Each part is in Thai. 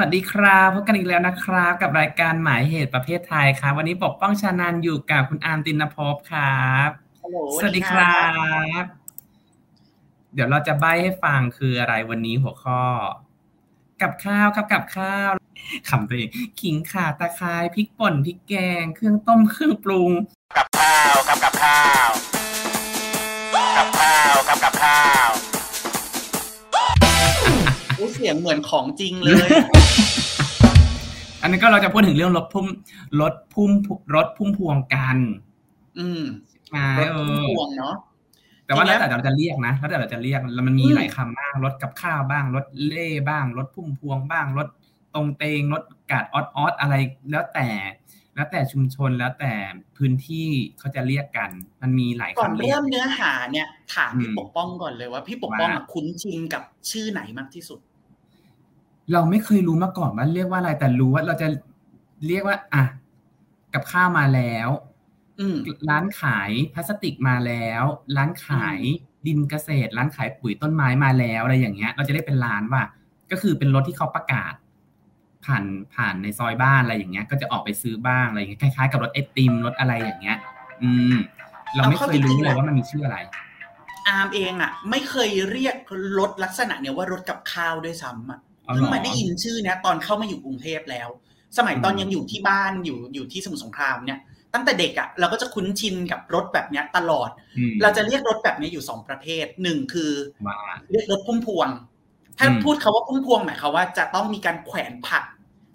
วัสดีครับพบกันอีกแล้วนะครับ กับรายการหมายเหตุประเภทไทยครับ วันนี้ปกป้องชานานอยู่กับคุณอาร์มตินภพครับสวัสดีครับ เดี๋ยวเราจะใบให้ฟังคืออะไรวันนี้หัวข้อ กับข้าวครับกับข้าวคำตัวเองขิงข่าตะไคร้พริกป่นพริกแกง เครื่องต้มเครื่องปรุง กับข้าวครับกับข้าว กับข้าวครับกับข้าวอู้เสียงเหมือนของจริงเลย อันนี้ก็เราจะพูดถึงเรื่องรถพุ่มรถพุ่มรถพุ่มพวงกัน อืมใช่รถเอพุ่มอพวงเนาะแต่ว่าทีเนี้แล้วยแต่เราจะเรียกนะแล้วแต่เราจะเรียกแล้วมันมีอืมหลายคำบ้างรถกับข้าวบ้างรถเล่บ้างรถพุ่มพวงบ้างรถตรงเตงรถกาดออดออดอะไรแล้วแต่แล้วแต่ชุมชนแล้วแต่พื้นที่เขาจะเรียกกัน มันมีหลายก่อนคำเรียเริ่กมเนื้อหาเนี่ย ถามพี่อืมปกป้องก่อนเลยว่าพี่ปกป้องว่าอะคุ้นชินกับชื่อไหนมากที่สุด เราไม่เคยรู้มาก่อนว่าเรียกว่าอะไรแต่รู้ว่าเราจะเรียกว่า อะกับข้าวมาแล้วอืมร้านขายพลาสติกมาแล้ว ร้านขายดินเกษตร ร้านขายปุ๋ยต้นไม้มาแล้วอะไรอย่างเงี้ย เราจะได้เป็นร้านว่า ก็คือเป็นรถที่เขาประกาศ ผ่านผ่านในซอยบ้านอะไรอย่างเงี้ย ก็จะออกไปซื้อบ้างอะไรอย่างเงี้ยคล้ายๆกับรถไอติมรถอะไรอย่างเงี้ย อืม เราไม่เคยรู้เลยว่ามันมีชื่ออะไร อาร์มเองอะ ไม่เคยเรียกรถลักษณะเนี่ยว่ารถกับข้าวด้วยซ้ำอะอ๋อ เหรอเพิ่งมาได้ยินชื่อเนี้ยตอนเข้ามาอยู่กรุงเทพแล้ว สมัยตอนอืมยังอยู่ที่บ้านอยู่อยู่ที่สมุทรสงครามเนี่ย ตั้งแต่เด็กอะเราก็จะคุ้นชินกับรถแบบเนี้ยตลอดอืมเราจะเรียกรถแบบนี้อยู่สองประเภทหนึ่งคือว่าเรียกรถพุ่มพวง ถ้าอืมพูดคาว่าพุ่มพวงหมายความว่าจะต้องมีการแขวนผัก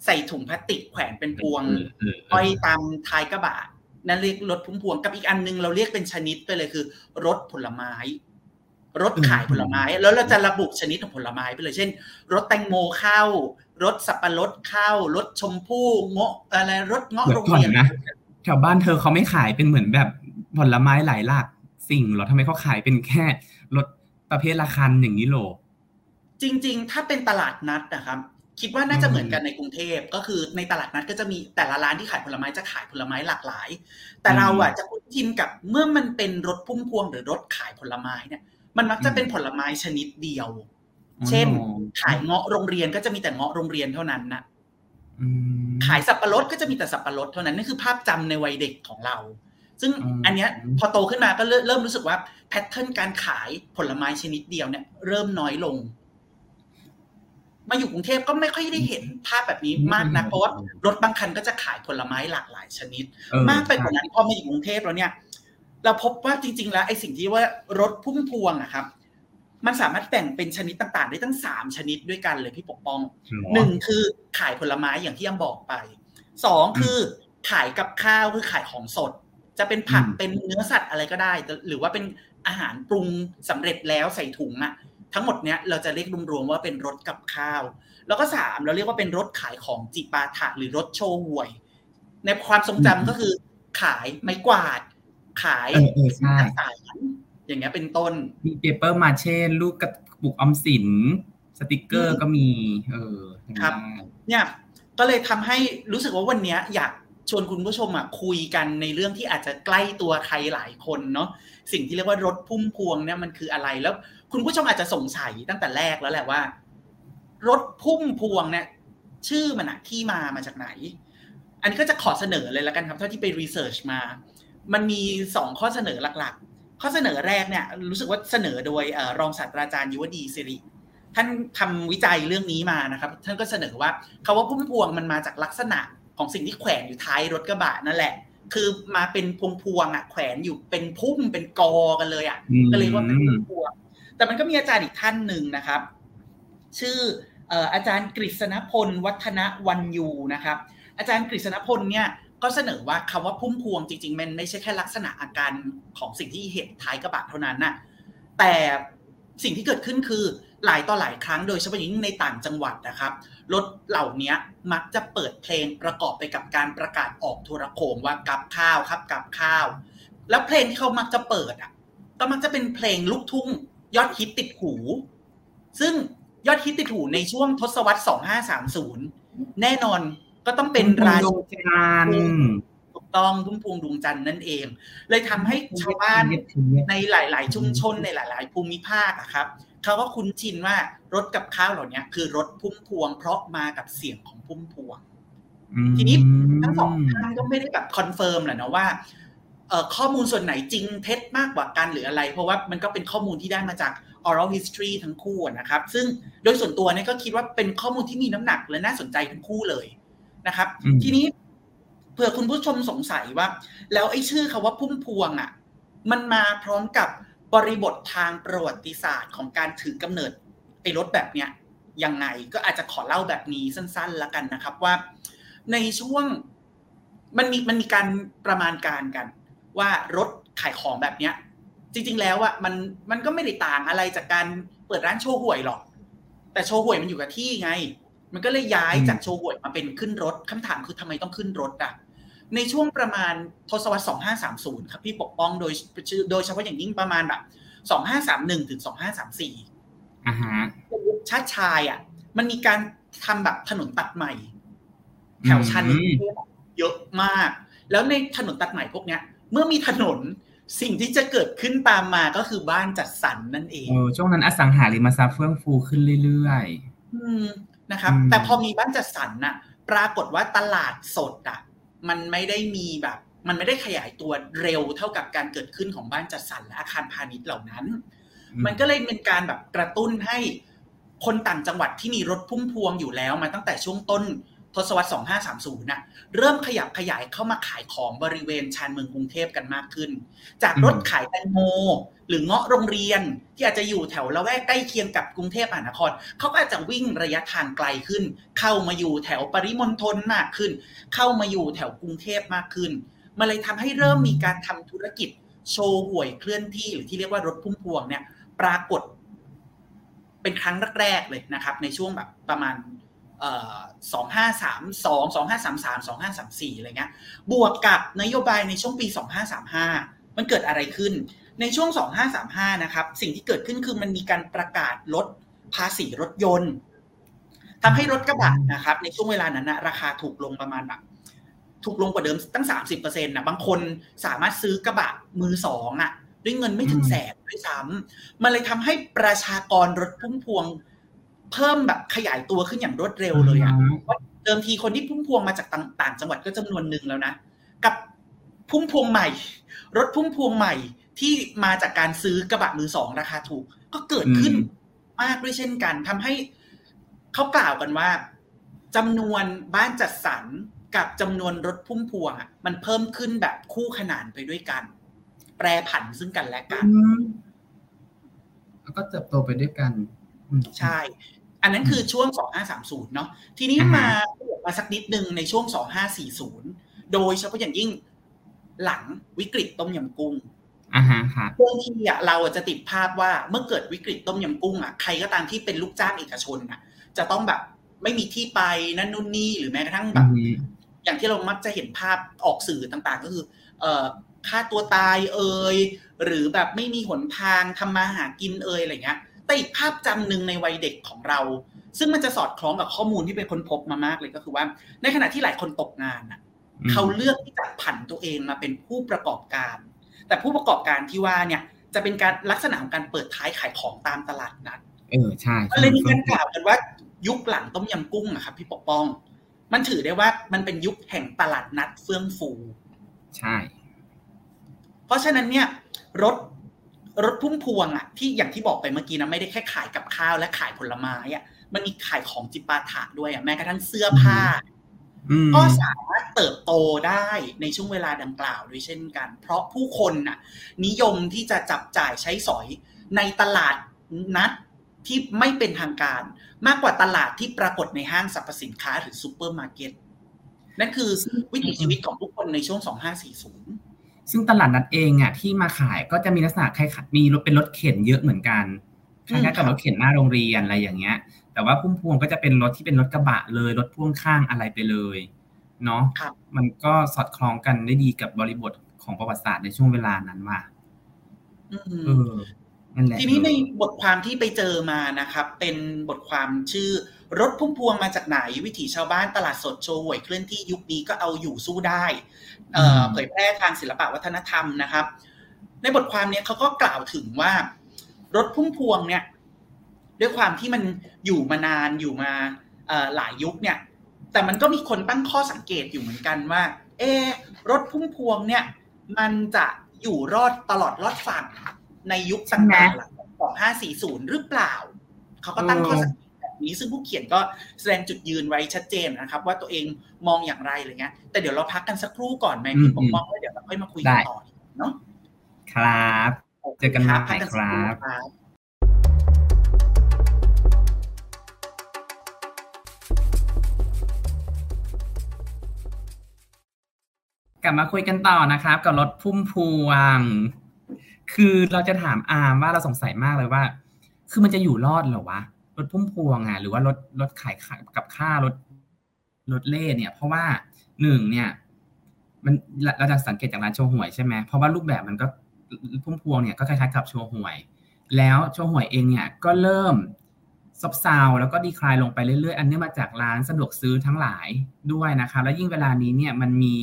ใส่ถุงพลาสติกแขวนเป็นพวงเออเออเอห้อยอตามท้ายกระบะนั่นเรียกรถพุ่มพวงกับอีกอันนึงเราเรียกเป็นชนิดไปเลยคือ รถผลไม้ รถขายผลไม้ แล้วเราจะระบุชนิดของผลไม้ไปเลยเช่น รถแตงโมเข้ารถสับปะรดเข้ารถชมพู่เงาะอะไรรถเงาะเดี๋ยโรวงก่อนเรียนนะแถวบ้านเธอเขาไม่ขายเป็นเหมือนแบบผลไม้หลายหลากสิ่งเหรอทำไมเขาขายเป็นแค่รถประเภทละคันอย่างนี้โหรอจริง ๆ ถ้าเป็นตลาดนัดนะครับ คิดว่าน่าจะเหมือนกันในกรุงเทพก็คือในตลาดนัดก็จะมีแต่ละร้านที่ขายผลไม้จะขายผลไม้หลากหลาย แต่อืมเราอะจะคุ้นชินกับเมื่อมันเป็นรถพุ่มพวงหรือรถขายผลไม้เนี่ย มันมักจะเป็นผลไม้ชนิดเดียว เช่น ขายเงาะโรงเรียนก็จะมีแต่เงาะโรงเรียนเท่านั้นนะอืมขายสับปะรดก็จะมีแต่สับปะรดเท่านั้นนั่นคือภาพจำในวัยเด็กของเรา ซึ่งอืมอันเนี้ยพอโตขึ้นมาก็เริ่มเริ่มรู้สึกว่าแพทเทิร์นการขายผลไม้ชนิดเดียวเนี่ยเริ่มน้อยลง มาอยู่กรุงเทพก็ไม่ค่อยได้เห็นภาพแบบนี้มากนะเพราะว่ารถบางคันก็จะขายผลไม้หลากหลายชนิดเออมากไปกว่านั้นพอมาอยู่กรุงเทพแล้วเนี่ย เราพบว่าจริง ๆ แล้วไอ้สิ่งที่ว่ารถพุ่มพวงอะครับ มันสามารถแบ่งเป็นชนิดต่างๆ ได้ตั้งสามชนิดด้วยกันเลยพี่ปกป้องเหรอหนึ่งคือขายผลไม้อย่างที่ยำบอกไปสองคือขายกับข้าวคือขายของสด จะเป็นผักอืมเป็นเนื้อสัตว์อะไรก็ได้แต่หรือว่าเป็นอาหารปรุงสำเร็จแล้วใส่ถุงอะทั้งหมดเนี้ยเราจะเรียกรวมๆว่าเป็นรถกับข้าว แล้วก็สามเราเรียกว่าเป็นรถขายของจิปาถะหรือรถโชห่วย ในความทรงจำก็คือขายไม้กวาด ขายเออเออใช่สารอย่างเงี้ยเป็นต้น มีเปเปอร์มาเช่ลูกกระปุกออมสิน สติกเกอร์ก็มี เออครับ เนี่ยก็เลยทำให้รู้สึกว่าวันเนี้ยอยากชวนคุณผู้ชมอะคุยกันในเรื่องที่อาจจะใกล้ตัวใครหลายคนเนาะสิ่งที่เรียกว่ารถพุ่มพวงเนี่ยมันคืออะไรแล้ว คุณผู้ชมอาจจะสงสัยตั้งแต่แรกแล้วแหละว่า รถพุ่มพวงเนี่ยชื่อมันอะที่มามาจากไหน อันนี้ก็จะขอเสนอเลยแล้วกันครับ เท่าที่ไปรีเสิร์ชมา มันมีสองข้อเสนอหลักๆ ข้อเสนอแรกเนี่ยรู้สึกว่าเสนอโดยรองศาสตราจารย์ยุวดีสิริท่านทำวิจัยเรื่องนี้มานะครับ ท่านก็เสนอว่าคาว่าพุ่มพวงมันมาจากลักษณะของสิ่งที่แขวนอยู่ท้ายรถกระบะนั่นแหละ คือมาเป็นพวงพวงอะแขวนอยู่เป็นพุ่มเป็นกอกันเลยอะก็เลยว่าเป็นพุ่มพวง แต่มันก็มีอาจารย์อีกท่านหนึ่งนะครับ ชื่อเอ่ออาจารย์กฤษณพลวัฒนวันยูนะครับ อาจารย์กฤษณพลเนี่ย ก็เสนอว่าคำว่าพุ่มพวงจริง ๆ มันไม่ใช่แค่ลักษณะอาการของสิ่งที่เห็นท้ายกระบะเท่านั้นน่ะแต่สิ่งที่เกิดขึ้นคือหลายต่อหลายครั้งโดยเฉพาะอย่างยิ่งในต่างจังหวัดนะครับรถเหล่านี้มักจะเปิดเพลงประกอบไปกับการประกาศออกโทรโขงว่ากับข้าวครับกับข้าว แล้วเพลงที่เขามักจะเปิดอะก็มักจะเป็นเพลงลูกทุ่งยอดฮิตติดหู ซึ่งยอดฮิตติดหูในช่วงทศวรรษ 2530 แน่นอน ก็ต้องเป็นราดชวงจันทร์ถูกต้องพุ่มพวงดวงจันทร์นั่นเอง เลยทำให้ชาวบ้านในหลาย ๆ ชุมชนในหลาย ๆ ภูมิภาคอะครับเขาก็คุ้นชินว่ารถกับข้าวเหล่านี้คือรถพุ่มพวง เพราะมากับเสียงของพุ่มพวง ทีนี้ทั้งสองท่านก็ไม่ได้แบบ confirm แหละนะว่าข้อมูลส่วนไหนจริงเท็จมากกว่ากันหรืออะไร เพราะว่ามันก็เป็นข้อมูลที่ได้มาจาก oral history ทั้งคู่นะครับ ซึ่งโดยส่วนตัวเนี่ยก็คิดว่าเป็นข้อมูลที่มีน้ำหนักและน่าสนใจทั้งคู่เลย นะครับ ทีนี้เผื่อคุณผู้ชมสงสัยว่า แล้วไอ้ชื่อคาว่าพุ่มพวงอะ มันมาพร้อมกับบริบททางประวัติศาสตร์ของการถือกำเนิดไอ้รถแบบเนี้ยยังไงก็อาจจะขอเล่าแบบนี้สั้นๆแล้วกันนะครับว่า ในช่วงมันมีมันมีการประมาณการกัน ว่ารถขายของแบบเนี้ย จริง ๆ แล้วอะมันมันก็ไม่ได้ต่างอะไรจากการเปิดร้านโชว์หวยหรอก แต่โชว์หวยมันอยู่กับที่ไง มันก็เลยย้ายจากโชว์หวยมาเป็นขึ้นรถคำถามคือทำไมต้องขึ้นรถอะในช่วงประมาณทศวรรษ 2530 ครับพี่ปกป้องโดยโดยเฉพาะอย่างยิ่งประมาณแบบ 2531 ถึง 2534อ่าฮะชาติชายอะ มันมีการทำแบบถนนตัดใหม่ แถวชันเยอะมาก แล้วในถนนตัดใหม่พวกเนี้ย เมื่อมีถนนสิ่งที่จะเกิดขึ้นตามมาก็คือบ้านจัดสรรนั่นเองเออช่วงนั้นอสังหาริมทรัพย์เฟื่องฟูขึ้นเรื่อยๆ นะครับ แต่พอมีบ้านจัดสรรน่ะ ปรากฏว่าตลาดสดอะ มันไม่ได้มีแบบ มันไม่ได้ขยายตัวเร็วเท่ากับการเกิดขึ้นของบ้านจัดสรรและอาคารพาณิชย์เหล่านั้น มันก็เลยเป็นการแบบกระตุ้นให้คนต่างจังหวัดที่มีรถพุ่มพวงอยู่แล้วมาตั้งแต่ช่วงต้น ทศวรรษ 2530นะเริ่มขยับขยายเข้ามาขายของบริเวณชานเมืองกรุงเทพกันมากขึ้น จากรถขายแตงโม หรือเงาะโรงเรียนที่อาจจะอยู่แถวละแวกใกล้เคียงกับกรุงเทพมหานครเขาก็อาจจะวิ่งระยะทางไกลขึ้น เข้ามาอยู่แถวปริมณฑลมากขึ้น เข้ามาอยู่แถวกรุงเทพมากขึ้นมาเลยทำให้เริ่มมีการทำธุรกิจโชว์หวยเคลื่อนที่หรือที่เรียกว่ารถพุ่มพวงเนี่ย ปรากฏเป็นครั้งแรกๆเลยนะครับ ในช่วงแบบประมาณ สองห้าสามสองสองห้าสามสามสองห้าสามสี่อะไรเงี้ยบวกกับนโยบายในช่วงปีสองห้าสามห้ามันเกิดอะไรขึ้น ในช่วงสองห้าสามห้านะครับ สิ่งที่เกิดขึ้นคือมันมีการประกาศลดภาษีรถยนต์ทำให้รถกระบะนะครับ ในช่วงเวลานั้นนะราคาถูกลงประมาณแบบถูกลงกว่าเดิมตั้งสามสิบเปอร์เซ็นต์นะบางคนสามารถซื้อกระบะมือสองอะ ด้วยเงินไม่ถึงแสนด้วยซ้ำมันเลยทำให้ประชากรรถพุ่งพวง เพิ่มแบบขยายตัวขึ้นอย่างรวดเร็วเลยอะเดิมทีคนที่พุ่งพวงมาจากต่างจังหวัดก็จำนวนหนึ่งแล้วนะ กับพุ่งพวงใหม่ รถพุ่งพวงใหม่ที่มาจากการซื้อกระบะมือสองราคาถูก ก็เกิดขึ้นมากด้วยเช่นกันทำให้เขากล่าวกันว่าจำนวนบ้านจัดสรรกับจำนวนรถพุ่มพวงอะมันเพิ่มขึ้นแบบคู่ขนานไปด้วยกัน แปรผันซึ่งกันและกัน แล้วก็เติบโตไปด้วยกัน ใช่ อันนั้นคือช่วง 2530 เนาะทีนี้มามาสักนิดนึงในช่วง 2540 โดยเฉพาะอย่างยิ่งหลังวิกฤตต้มยำกุ้งอ่าฮะครับเรื่องที่อะเราจะติดภาพว่าเมื่อเกิดวิกฤตต้มยำกุ้งอะใครก็ตามที่เป็นลูกจ้างเอกชนอะ จะต้องแบบไม่มีที่ไปนั่นนู่นนี่หรือแม้กระทั่งแบบอย่างที่เรามักจะเห็นภาพออกสื่อต่างๆ ก็คือ เอ่อฆ่าตัวตายเอ่ยหรือแบบไม่มีหนทางทำมาหากินเอ่ยอะไรเงี้ย แต่อีกภาพจำหนึ่งในวัยเด็กของเรา ซึ่งมันจะสอดคล้องกับข้อมูลที่เป็นคนพบมามากเลยก็คือว่า ในขณะที่หลายคนตกงานอะเขาเลือกที่จะผันตัวเองมาเป็นผู้ประกอบการ แต่ผู้ประกอบการที่ว่าเนี่ยจะเป็นการลักษณะของการเปิดท้ายขายของตามตลาดนัดเออใช่เลยมีการกล่าวกันว่ายุคหลังต้มยำกุ้งอะครับพี่ปกป้อง มันถือได้ว่ามันเป็นยุคแห่งตลาดนัดเฟื่องฟู ใช่ เพราะฉะนั้นเนี่ยรถ รถพุ่มพวงอะที่อย่างที่บอกไปเมื่อกี้นะไม่ได้แค่ขายกับข้าวและขายผลไม้อะมันมีขายของจิปาถะด้วยอะแม้กระทั่งเสื้อผ้าก็สามารถเติบโตได้ในช่วงเวลาดังกล่าวด้วยเช่นกัน เพราะผู้คนน่ะ นิยมที่จะจับจ่ายใช้สอยในตลาดนัดที่ไม่เป็นทางการ มากกว่าตลาดที่ปรากฏในห้างสรรพสินค้าหรือซูเปอร์มาร์เก็ตนั่นคือวิถีชีวิตของผู้คนในช่วง 2540 ซึ่งตลาดนัดเองอะที่มาขายก็จะมีลักษณะคล้ายมีรถเป็นรถเข็นเยอะเหมือนกันคล้ายๆกับรถเข็นหน้าโรงเรียนอะไรอย่างเงี้ย แต่ว่าพุ่มพวงก็จะเป็นรถที่เป็นรถกระบะเลยรถพ่วงข้างอะไรไปเลยเนาะมันก็สอดคล้องกันได้ดีกับบริบทของประวัติศาสตร์ในช่วงเวลานั้นว่าเออ ทีนี้ในบทความที่ไปเจอมานะครับ เป็นบทความชื่อ รถพุ่มพวงมาจากไหนวิถีชาวบ้านตลาดสดโชว์หวยเคลื่อนที่ยุคนี้ก็เอาอยู่สู้ได้เผยแพร่ทางศิลปะวัฒนธรรมนะครับ ในบทความนี้เขาก็กล่าวถึงว่า รถพุ่มพวงเนี่ย ด้วยความที่มันอยู่มานานอยู่มาหลายยุคเนี่ย แต่มันก็มีคนตั้งข้อสังเกตอยู่เหมือนกันว่า เอรถพุ่มพวงเนี่ย มันจะอยู่รอดตลอดรอดฝั่ง ในยุคต่างๆหลัง2540 หรือเปล่า เขาก็ตั้งข้อสังเกตแบบนี้ ซึ่งผู้เขียนก็แสดงจุดยืนไว้ชัดเจนนะครับ ว่าตัวเองมองอย่างไรอะไรเงี้ย แต่เดี๋ยวเราพักกันสักครู่ก่อนไหมพี่ผมมองว่าเดี๋ยวเราค่อยมาคุยกันต่อเนาะ ครับ เจอกันใหม่ครับกลับมาคุยกันต่อนะครับ กับรถพุ่มพวง คือเราจะถามอาร์มว่าเราสงสัยมากเลยว่า คือมันจะอยู่รอดเหรอวะรถพุ่มพวงอะหรือว่ารถรถขายกับค่ารถรถเล่เนี่ย เพราะว่าหนึ่งเนี่ย มันเราจะสังเกตจากร้านโชว์หวยใช่ไหมเพราะว่ารูปแบบมันก็พุ่มพวงเนี่ยก็คล้ายๆกับโชว์หวย แล้วโชว์หวยเองเนี่ยก็เริ่มซบเซาแล้วก็ดีคลายลงไปเรื่อยๆ อันเนี้มาจากร้านสะดวกซื้อทั้งหลายด้วยนะคะแล้วยิ่งเวลานี้เนี่ยมันมี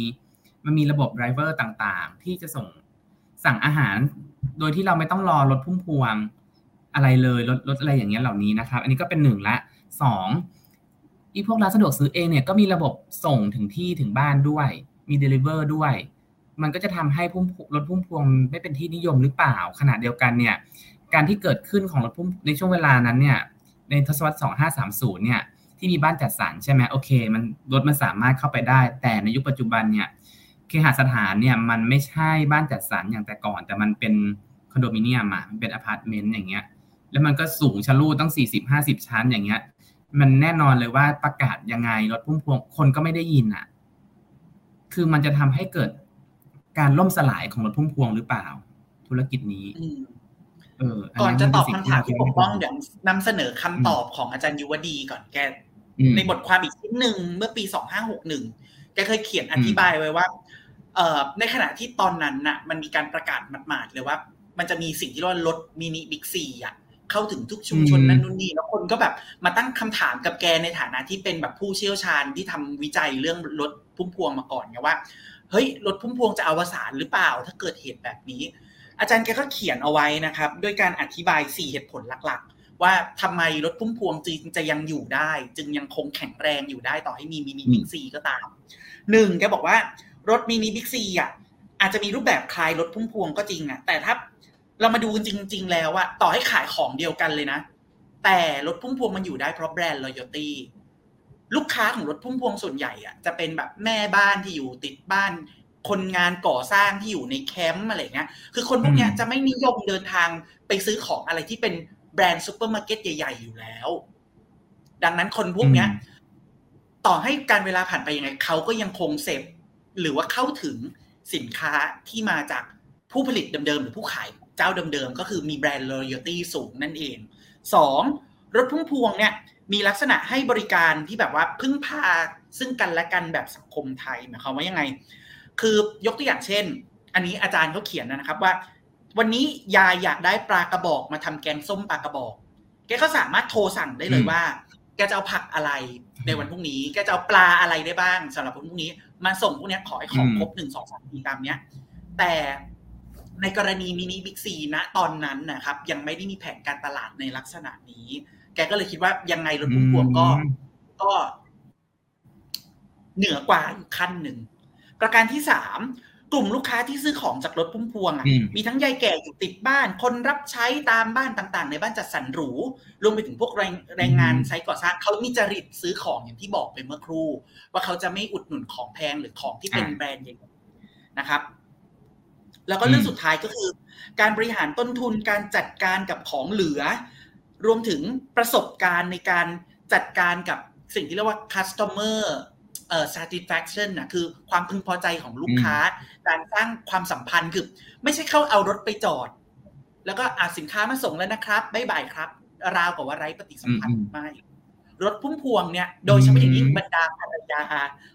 มันมีระบบ driver ต่างๆ ที่จะส่งสั่งอาหาร โดยที่เราไม่ต้องรอรถพุ่มพวงอะไรเลยรถรถอะไรอย่างเงี้ยเหล่านี้นะครับ อันนี้ก็เป็นหนึ่งละสองอีพวกร้านสะดวกซื้อเองเนี่ยก็มีระบบส่งถึงที่ถึงบ้านด้วย มี deliver ด้วย มันก็จะทำให้พุ่มรถพุ่มพวงไม่เป็นที่นิยมหรือเปล่า ขณะเดียวกันเนี่ย การที่เกิดขึ้นของรถพุ่มในช่วงเวลานั้นเนี่ย ในทศวรรษ 2530 เนี่ย ที่มีบ้านจัดสรรใช่ไหมโอเค มันรถมันสามารถเข้าไปได้ แต่ในยุคปัจจุบันเนี่ย เคหสถานเนี่ยมันไม่ใช่บ้านจัดสรรอย่างแต่ก่อน แต่มันเป็นคอนโดมิเนียมอะมันเป็นอพาร์ตเมนต์อย่างเงี้ย แล้วมันก็สูงชะลูดต้องสี่สิบห้าสิบชั้นอย่างเงี้ย มันแน่นอนเลยว่าประกาศยังไงรถพุ่มพวงคนก็ไม่ได้ยินอะ คือมันจะทำให้เกิดการล่มสลายของรถพุ่มพวงหรือเปล่า ธุรกิจนี้เออก่อนจะตอบคำถามที่ปกป้องเดี๋ยวนำเสนอคำตอบของอาจารย์ยุวดีก่อนแกในบทความอีกชิ้นหนึ่งเมื่อปีสองห้าหกหนึ่งแกเคยเขียนอธิบายไว้ว่า ในขณะที่ตอนนั้นน่ะ มันมีการประกาศหมาดๆเลยว่า มันจะมีสิ่งที่เรียกว่ารถมินิบิ๊กซีอะเข้าถึงทุกชุมชนนั่นนู่นนี่แล้วคนก็แบบมาตั้งคำถามกับแกในฐานะที่เป็นแบบผู้เชี่ยวชาญที่ทำวิจัยเรื่องรถพุ่มพวงมาก่อนไงว่าเฮ้ยรถพุ่มพวงจะอวสานหรือเปล่า ถ้าเกิดเหตุแบบนี้ อาจารย์แกก็เขียนเอาไว้นะครับด้วยการอธิบาย 4 เหตุผลหลักๆ ว่าทำไมรถพุ่มพวงจึงจะยังอยู่ได้ จึงยังคงแข็งแรงอยู่ได้ต่อให้มีมินิบิ๊กซีก็ตามหนึ่งแกบอกว่า รถมินิบิ๊กซีอะอาจจะมีรูปแบบคล้ายรถพุ่มพวงก็จริงอะแต่ถ้าเรามาดูจริง ๆ แล้วอะต่อให้ขายของเดียวกันเลยนะ แต่รถพุ่มพวงมันอยู่ได้เพราะแบรนด์ loyalty ลูกค้าของรถพุ่มพวงส่วนใหญ่อะจะเป็นแบบแม่บ้านที่อยู่ติดบ้าน คนงานก่อสร้างที่อยู่ในแคมป์อะไรเงี้ยคือคนพวกนี้จะไม่นิยมเดินทางไปซื้อของอะไรที่เป็นแบรนด์ซูเปอร์มาร์เก็ตใหญ่ ๆ อยู่แล้ว ดังนั้นคนพวกนี้ต่อให้กาลเวลาผ่านไปยังไงเขาก็ยังคงเสพ หรือว่าเข้าถึงสินค้าที่มาจากผู้ผลิตเดิมๆหรือผู้ขายเจ้าเดิมๆก็คือมี brand loyalty สูงนั่นเอง 2. รถพุ่งพวงเนี่ยมีลักษณะให้บริการที่แบบว่าพึ่งพาซึ่งกันและกันแบบสังคมไทยหมายความว่ายังไง คือยกตัวอย่างเช่น อันนี้อาจารย์เขาเขียนนะครับว่า วันนี้ยายอยากได้ปลากระบอกมาทำแกงส้มปลากระบอก แกก็สามารถโทรสั่งได้เลยว่า แกจะเอาผักอะไร ในวันพรุ่งนี้แกจะเอาปลาอะไรได้บ้างสำหรับวันพรุ่งนี้ มาส่งพวกนี้ขอให้ของครบหนึ่งสองสามสี่ตามเนี้ย แต่ในกรณีมินิบิ๊กซีนะตอนนั้นนะครับ ยังไม่ได้มีแผนการตลาดในลักษณะนี้ แกก็เลยคิดว่ายังไงรถพุ่มพวงก็ ก็ เหนือกว่าอยู่ขั้นหนึ่งประการที่สาม กลุ่มลูกค้าที่ซื้อของจากรถพุ่มพวงอะมีทั้งยายแก่อยู่ติดบ้าน คนรับใช้ตามบ้านต่างๆ ในบ้านจัดสรรหรูรวมไปถึงพวกแรงแรงงานใช้ก่อสร้างเขามีจริตซื้อของอย่างที่บอกไปเมื่อครู่ ว่าเขาจะไม่อุดหนุนของแพงหรือของที่เป็นแบรนด์ใหญ่นะครับ แล้วก็เรื่องสุดท้ายก็คือ การบริหารต้นทุนการจัดการกับของเหลือ รวมถึงประสบการณ์ในการจัดการกับสิ่งที่เรียกว่า customer เอ่อ satisfaction นะคือความพึงพอใจของลูกค้า การสร้างความสัมพันธ์คือ ไม่ใช่เข้าเอารถไปจอด แล้วก็อาสินค้ามาส่งแล้วนะครับบ๊ายบายครับ ราวกับว่าไร้ปฏิสัมพันธ์ไม่รถพุ่มพวงเนี่ยโดยเฉพาะอย่างยิ่งบรรดาภรรยา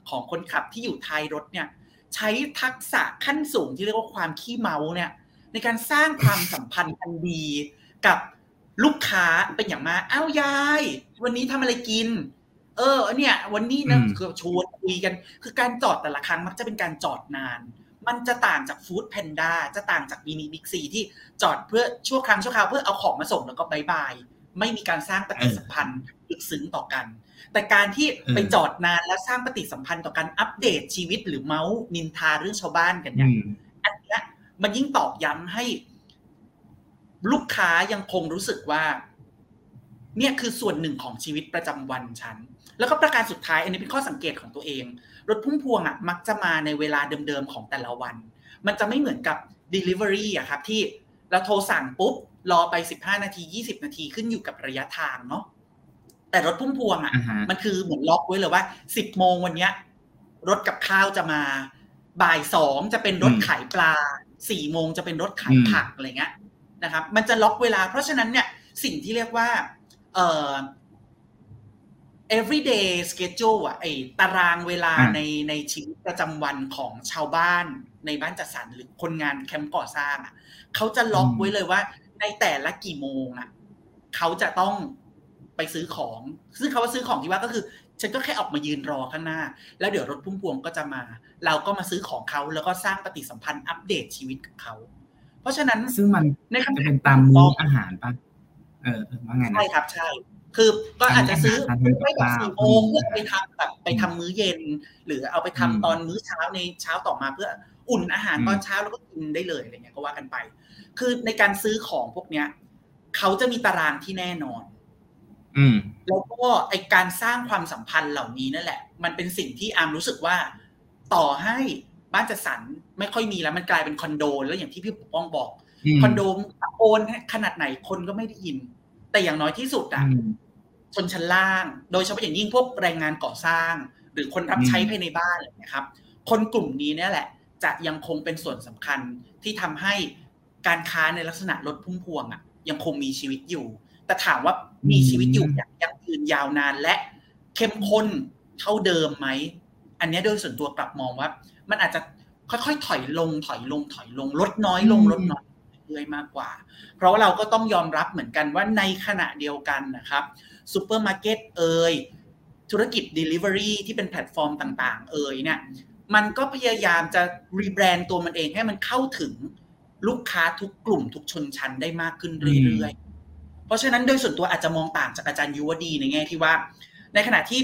ของคนขับที่อยู่ท้ายรถเนี่ย ใช้ทักษะขั้นสูงที่เรียกว่าความขี้เมาท์เนี่ย ในการสร้างความสัมพันธ์อันดีกับลูกค้าเป็นอย่างมากอ้าวยาย วันนี้ทำอะไรกิน เออเนี่ยวันนี้นะคือชวนคุยกัน คือการจอดแต่ละครั้งมักจะเป็นการจอดนาน มันจะต่างจากฟู้ดแพนด้าจะต่างจากมินิบิ๊กซีที่จอดเพื่อชั่วครั้งชั่วคราวเพื่อเอาของมาส่งแล้วก็ bye bye ไม่มีการสร้างปฏิสัมพันธ์ลึกซึ้งต่อกัน แต่การที่ไปจอดนานแล้วสร้างปฏิสัมพันธ์ต่อกันอัปเดตชีวิตหรือเมาส์นินทาเรื่องชาวบ้านกันเนี่ยอันนี้มันยิ่งตอกย้ำให้ ลูกค้ายังคงรู้สึกว่า เนี่ยคือส่วนหนึ่งของชีวิตประจำวันฉัน แล้วก็ประการสุดท้ายอันนี้เป็นข้อสังเกตของตัวเอง รถพุ่มพวงอะมักจะมาในเวลาเดิมๆของแต่ละวัน มันจะไม่เหมือนกับ Delivery อะครับที่เราโทรสั่งปุ๊บรอไป 15 นาที 20 นาทีขึ้นอยู่กับระยะทางเนาะแต่รถพุ่มพวงอะมันคือเหมือนล็อกไว้เลยว่า 10 โมงวันเนี้ย รถกับข้าวจะมา บ่ายสองจะเป็นรถขายปลาสี่โมงจะเป็นรถขายผักอะไรเงี้ยนะครับ มันจะล็อกเวลา เพราะฉะนั้นเนี่ยสิ่งที่เรียกว่าเอ่อ everyday schedule อะไอตารางเวลาในในชีวิตประจำวันของชาวบ้านในบ้านจัดสรรหรือคนงานแคมป์ก่อสร้างอะเขาจะล็อกไว้เลยว่า ในแต่ละกี่โมงอะเขาจะต้องไปซื้อของ ซึ่งเขาว่าซื้อของที่ว่าก็คือ ฉันก็แค่ออกมายืนรอข้างหน้า แล้วเดี๋ยวรถพุ่มพวงก็จะมา เราก็มาซื้อของเขาแล้วก็สร้างปฏิสัมพันธ์อัปเดตชีวิตกับเขาเพราะฉะนั้นซึ่งมันจะเป็นตามมื้ออาหารป่ะเออว่าไงใช่ครับใช่ คือก็อาจจะซื้อไม่แบบสี่โมงเพื่อไปทำแบบไปทำมื้อเย็น หรือเอาไปทำตอนมื้อเช้าในเช้าต่อมาเพื่ออุ่นอาหารตอนเช้าแล้วก็กินได้เลยอะไรเงี้ยก็ว่ากันไป คือในการซื้อของพวกเนี้ยเขาจะมีตารางที่แน่นอน อืม แล้วก็ไอการสร้างความสัมพันธ์เหล่านี้นั่นแหละ มันเป็นสิ่งที่อามรู้สึกว่า ต่อให้บ้านจัดสรรไม่ค่อยมีแล้วมันกลายเป็นคอนโด แล้วอย่างที่พี่ปกป้องบอกคอนโดตะโกนขนาดไหนคนก็ไม่ได้ยิน แต่อย่างน้อยที่สุดอะ ชนชั้นล่าง โดยเฉพาะอย่างยิ่งพวกแรงงานก่อสร้าง หรือคนรับใช้ภายในบ้านนะครับ คนกลุ่มนี้เนี่ยแหละ จะยังคงเป็นส่วนสำคัญที่ทำให้การค้าในลักษณะรถพุ่มพวงอะยังคงมีชีวิตอยู่ แต่ถามว่ามีชีวิตอยู่อย่างยั่งยืนยาวนานและเข้มข้นเท่าเดิมไหม อันนี้โดยส่วนตัวกลับมองว่า มันอาจจะค่อยๆถอยลงถอยลงถอยลงลดน้อยลงลดน้อย เรื่อยมากกว่า เพราะว่าเราก็ต้องยอมรับเหมือนกันว่าในขณะเดียวกันนะครับซูเปอร์มาร์เก็ตเอยธุรกิจ Delivery ที่เป็นแพลตฟอร์มต่าง ๆ เอยเนี่ยมันก็พยายามจะ rebrand ตัวมันเองให้มันเข้าถึงลูกค้าทุกกลุ่มทุกชนชั้นได้มากขึ้นเรื่อยๆ เพราะฉะนั้นโดยส่วนตัวอาจจะมองต่างจากอาจารย์ยุวดีในแง่ที่ว่า ในขณะที่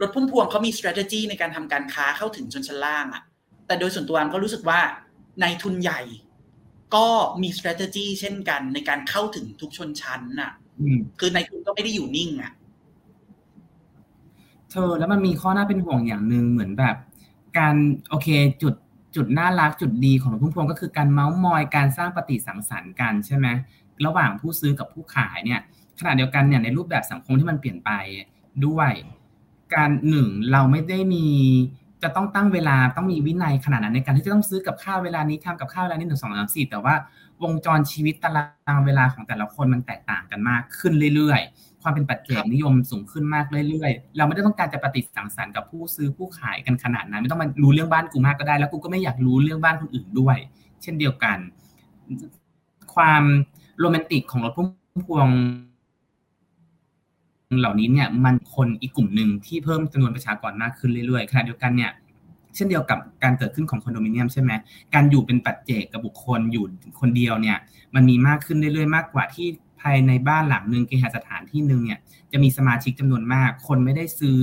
รถพุ่มพวงเขามี strategy ในการทำการค้าเข้าถึงชนชั้นล่างอะแต่โดยส่วนตัวก็รู้สึกว่าในทุนใหญ่ ก็มี strategy เช่นกันในการเข้าถึงทุกชนชั้นน่ะคือในทุนก็ไม่ได้อยู่นิ่งอะ เธอแล้วมันมีข้อน่าเป็นห่วงอย่างหนึ่งเหมือนแบบ การโอเคจุดจุดน่ารักจุดดีของหลวงพุ่มพวงก็คือการเมาส์มอยการสร้างปฏิสังสรรค์กันใช่ไหมระหว่างผู้ซื้อกับผู้ขายเนี่ยขณะเดียวกันเนี่ยในรูปแบบสังคมที่มันเปลี่ยนไปด้วย การหนึ่งเราไม่ได้มี จะต้องตั้งเวลาต้องมีวินัยขนาดนั้นในการที่จะต้องซื้อกับข้าวเวลานี้ทำกับข้าวเวลานี้หนึ่งสองสามสี่แต่ว่าวงจรชีวิตตารางเวลาของแต่ละคนมันแตกต่างกันมากขึ้นเรื่อยๆ ความเป็นปัจเจกนิยมสูงขึ้นมากเรื่อยๆ เราไม่ได้ต้องการจะปฏิสังสรรค์กับผู้ซื้อผู้ขายกันขนาดนั้น ไม่ต้องมารู้เรื่องบ้านกูมากก็ได้ แล้วกูก็ไม่อยากรู้เรื่องบ้านคนอื่นด้วย เช่นเดียวกัน ความโรแมนติกของรถพุ่มพวง เหล่านี้เนี่ยมันคนอีกกลุ่มหนึ่งที่เพิ่มจำนวนประชากรมากขึ้นเรื่อยๆขณะเดียวกันเนี่ยเช่นเดียวกับการเกิดขึ้นของคอนโดมิเนียมใช่ไหมการอยู่เป็นปัจเจกกับบุคคลอยู่คนเดียวเนี่ยมันมีมากขึ้นเรื่อยๆ มากกว่าที่ภายในบ้านหลังหนึ่งเคหสถานที่หนึ่งเนี่ยจะมีสมาชิกจำนวนมาก คนไม่ได้ซื้อ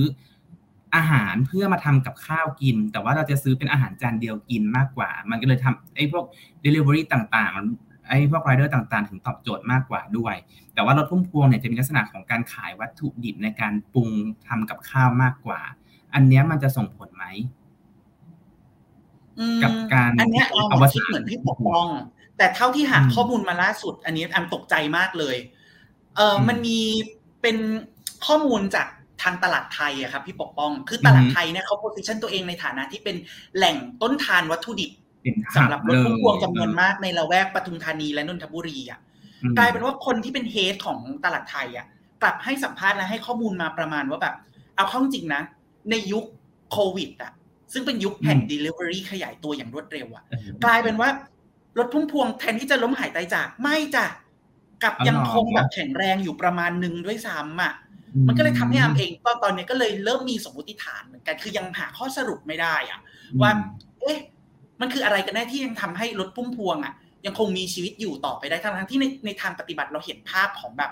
อาหารเพื่อมาทำกับข้าวกิน แต่ว่าเราจะซื้อเป็นอาหารจานเดียวกินมากกว่า มันก็เลยทำไอ้พวก Delivery ต่างๆ ไอ้พวกไรเดอร์ต่างๆ ถึงตอบโจทย์มากกว่าด้วย แต่ว่ารถพุ่มพวงเนี่ยจะมีลักษณะของการขายวัตถุดิบในการปรุงทำกับข้าวมากกว่า อันนี้มันจะส่งผลไหมกับการอันนี้เอามาคิดเหมือนพี่ปกป้อง แต่เท่าที่หาข้อมูลมาล่าสุด อันนี้อันตกใจมากเลย เออมันมีเป็นข้อมูลจากทางตลาดไทยอะครับพี่ปกป้อง คือตลาดไทยเนี่ยเขาโพสิชันตัวเองในฐานะที่เป็นแหล่งต้นทานวัตถุดิบ สำหรับรถพุ่งพวงจำนวนมากในละแวกปทุมธานีและนนทบุรีอะกลายเป็นว่าคนที่เป็นเฮดของตลาดไทยอะกลับให้สัมภาษณ์และให้ข้อมูลมาประมาณว่าแบบเอาเข้าจริงนะ ในยุคโควิดอะซึ่งเป็นยุคแห่ง Delivery ขยายตัวอย่างรวดเร็วอะกลายเป็นว่ารถพุ่มพวงแทนที่จะล้มหายตายจากไม่จ้ะกับยังคงแบบแข็งแรงอยู่ประมาณหนึ่งด้วยซ้ำอะมันก็เลยทำให้อามเองตอนตอนนี้ก็เลยเริ่มมีสมมติฐานเหมือนกันคือยังหาข้อสรุปไม่ได้อะว่าเอ๊ะ มันคืออะไรกันแน่ที่ยังทำให้รถพุ่มพวงอะ ยังคงมีชีวิตอยู่ต่อไปได้ทั้งที่ในในทางปฏิบัติเราเห็นภาพของแบบ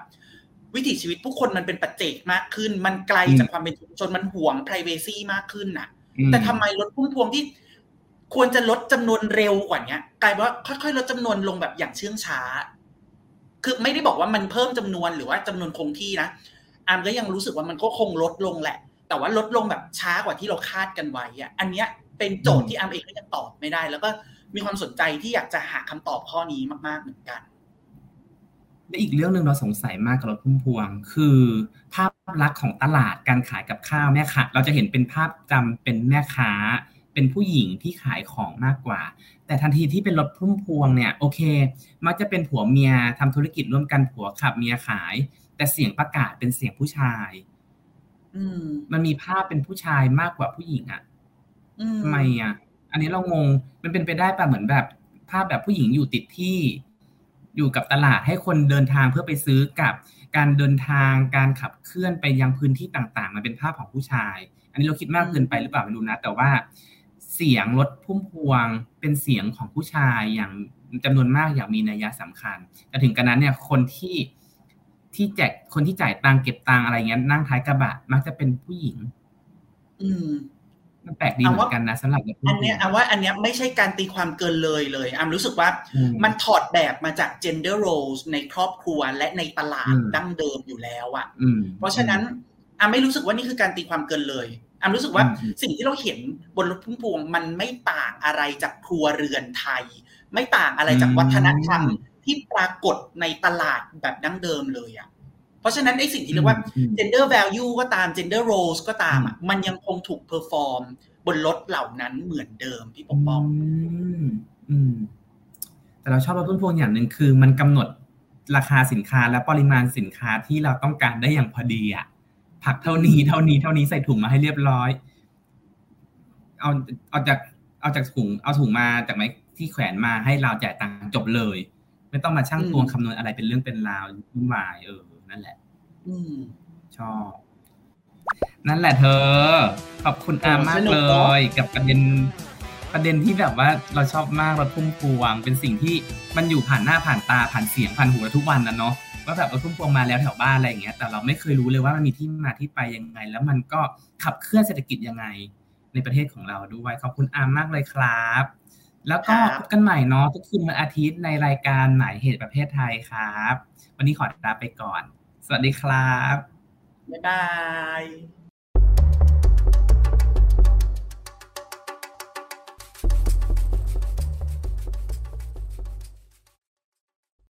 วิถีชีวิตผู้คนมันเป็นปัจเจกมากขึ้น มันไกลจากความเป็นชุมชนมันห่วง p r i เวซีมากขึ้นน่ะ แต่ทำไมรถพุ่มพวงที่ควรจะลดจำนวนเร็วกว่านี้กลายว่าค่อยๆลดจำนวนลงแบบอย่างเชื่องช้า คือไม่ได้บอกว่ามันเพิ่มจำนวนหรือว่าจำนวนคงที่นะอามก็ยังรู้สึกว่ามันก็คงลดลงแหละ แต่ว่าลดลงแบบช้ากว่าที่เราคาดกันไว้อะอันเนี้ย เป็นโจทย์ที่อามเองก็ยังตอบไม่ได้ แล้วก็มีความสนใจที่อยากจะหาคำตอบข้อนี้มาก ๆเหมือนกันและอีกเรื่องหนึ่งเราสงสัยมากกับรถพุ่มพวง คือภาพลักษณ์ของตลาดการขายกับข้าวแม่ค้าเราจะเห็นเป็นภาพจำเป็นแม่ค้า เป็นผู้หญิงที่ขายของมากกว่า แต่ทันทีที่เป็นรถพุ่มพวงเนี่ยโอเค มักจะเป็นผัวเมียทำธุรกิจร่วมกันผัวขับเมียขาย แต่เสียงประกาศเป็นเสียงผู้ชาย อืมมันมีภาพเป็นผู้ชายมากกว่าผู้หญิงอะ ทำไมอะ อันนี้เรางง มันเป็นไปได้ป่ะเหมือนแบบ ภาพแบบผู้หญิงอยู่ติดที่ อยู่กับตลาดให้คนเดินทางเพื่อไปซื้อกับการเดินทางการขับเคลื่อนไปยังพื้นที่ต่างๆ มันเป็นภาพของผู้ชาย อันนี้เราคิดมากเกินไปหรือเปล่าไม่รู้นะ แต่ว่าเสียงรถพุ่มพวงเป็นเสียงของผู้ชายอย่างจำนวนมากอย่างมีนัยสำคัญ แต่ถึงกระนั้นเนี่ยคนที่ที่แจกคนที่จ่ายตังเก็บตังอะไรเงี้ยนั่งท้ายกระบะมักจะเป็นผู้หญิง อืม มันแปลกดีเหมือนกันนะสำหรับอันเนี้ยอาว่าอันเนี้ยไม่ใช่การตีความเกินเลยเลยอามรู้สึกว่ามันถอดแบบมาจาก gender roles ในครอบครัวและในตลาดดั้งเดิมอยู่แล้วอะเพราะฉะนั้นอามไม่รู้สึกว่านี่คือการตีความเกินเลยอามรู้สึกว่าสิ่งที่เราเห็นบนรถพุ่งพวงมันไม่ต่างอะไรจากครัวเรือนไทย ไม่ต่างอะไรจากวัฒนธรรมที่ปรากฏในตลาดแบบดั้งเดิมเลยอะ เพราะฉะนั้นไอ้สิ่งที่เรียกว่า gender value ก็ตาม gender roles ก็ตามอะมันยังคงถูก perform บนรถเหล่านั้นเหมือนเดิมพี่ปกป้องแต่เราชอบรถพุ่มพวงอย่างหนึ่งคือ มันกำหนดราคาสินค้าและปริมาณสินค้าที่เราต้องการได้อย่างพอดีอะผักเท่านี้เท่านี้เท่านี้ใส่ถุงมาให้เรียบร้อย เอาเอาจากเอาจากถุงเอาถุงมาจากไหนที่แขวนมาให้เราจ่ายตังค์จบเลย ไม่ต้องมาช่างตวงคำนวณอะไรเป็นเรื่องเป็นราววุ่นวายเออ นั่นแหละ อืชอบ นั่นแหละเธอ ขอบคุณอามากเลย กับประเด็นประเด็นที่แบบว่าเราชอบมากเราทุ่มพวง เป็นสิ่งที่มันอยู่ผ่านหน้าผ่านตาผ่านเสียงผ่านหูทุกวันนะเนาะว่าแบบเราทุ่มพวงมาแล้วแถวบ้านอะไรอย่างเงี้ย แต่เราไม่เคยรู้เลยว่ามันมีที่มาที่ไปยังไง แล้วมันก็ขับเคลื่อนเศรษฐกิจยังไง ในประเทศของเราด้วยขอบคุณอามมากเลยครับ แล้วก็พบกันใหม่เนาะทุกคืนวันอาทิตย์ในรายการหมายเหตุประเภทไทยครับ วันนี้ขอลาไปก่อน สวัสดีครับ บ๊ายบาย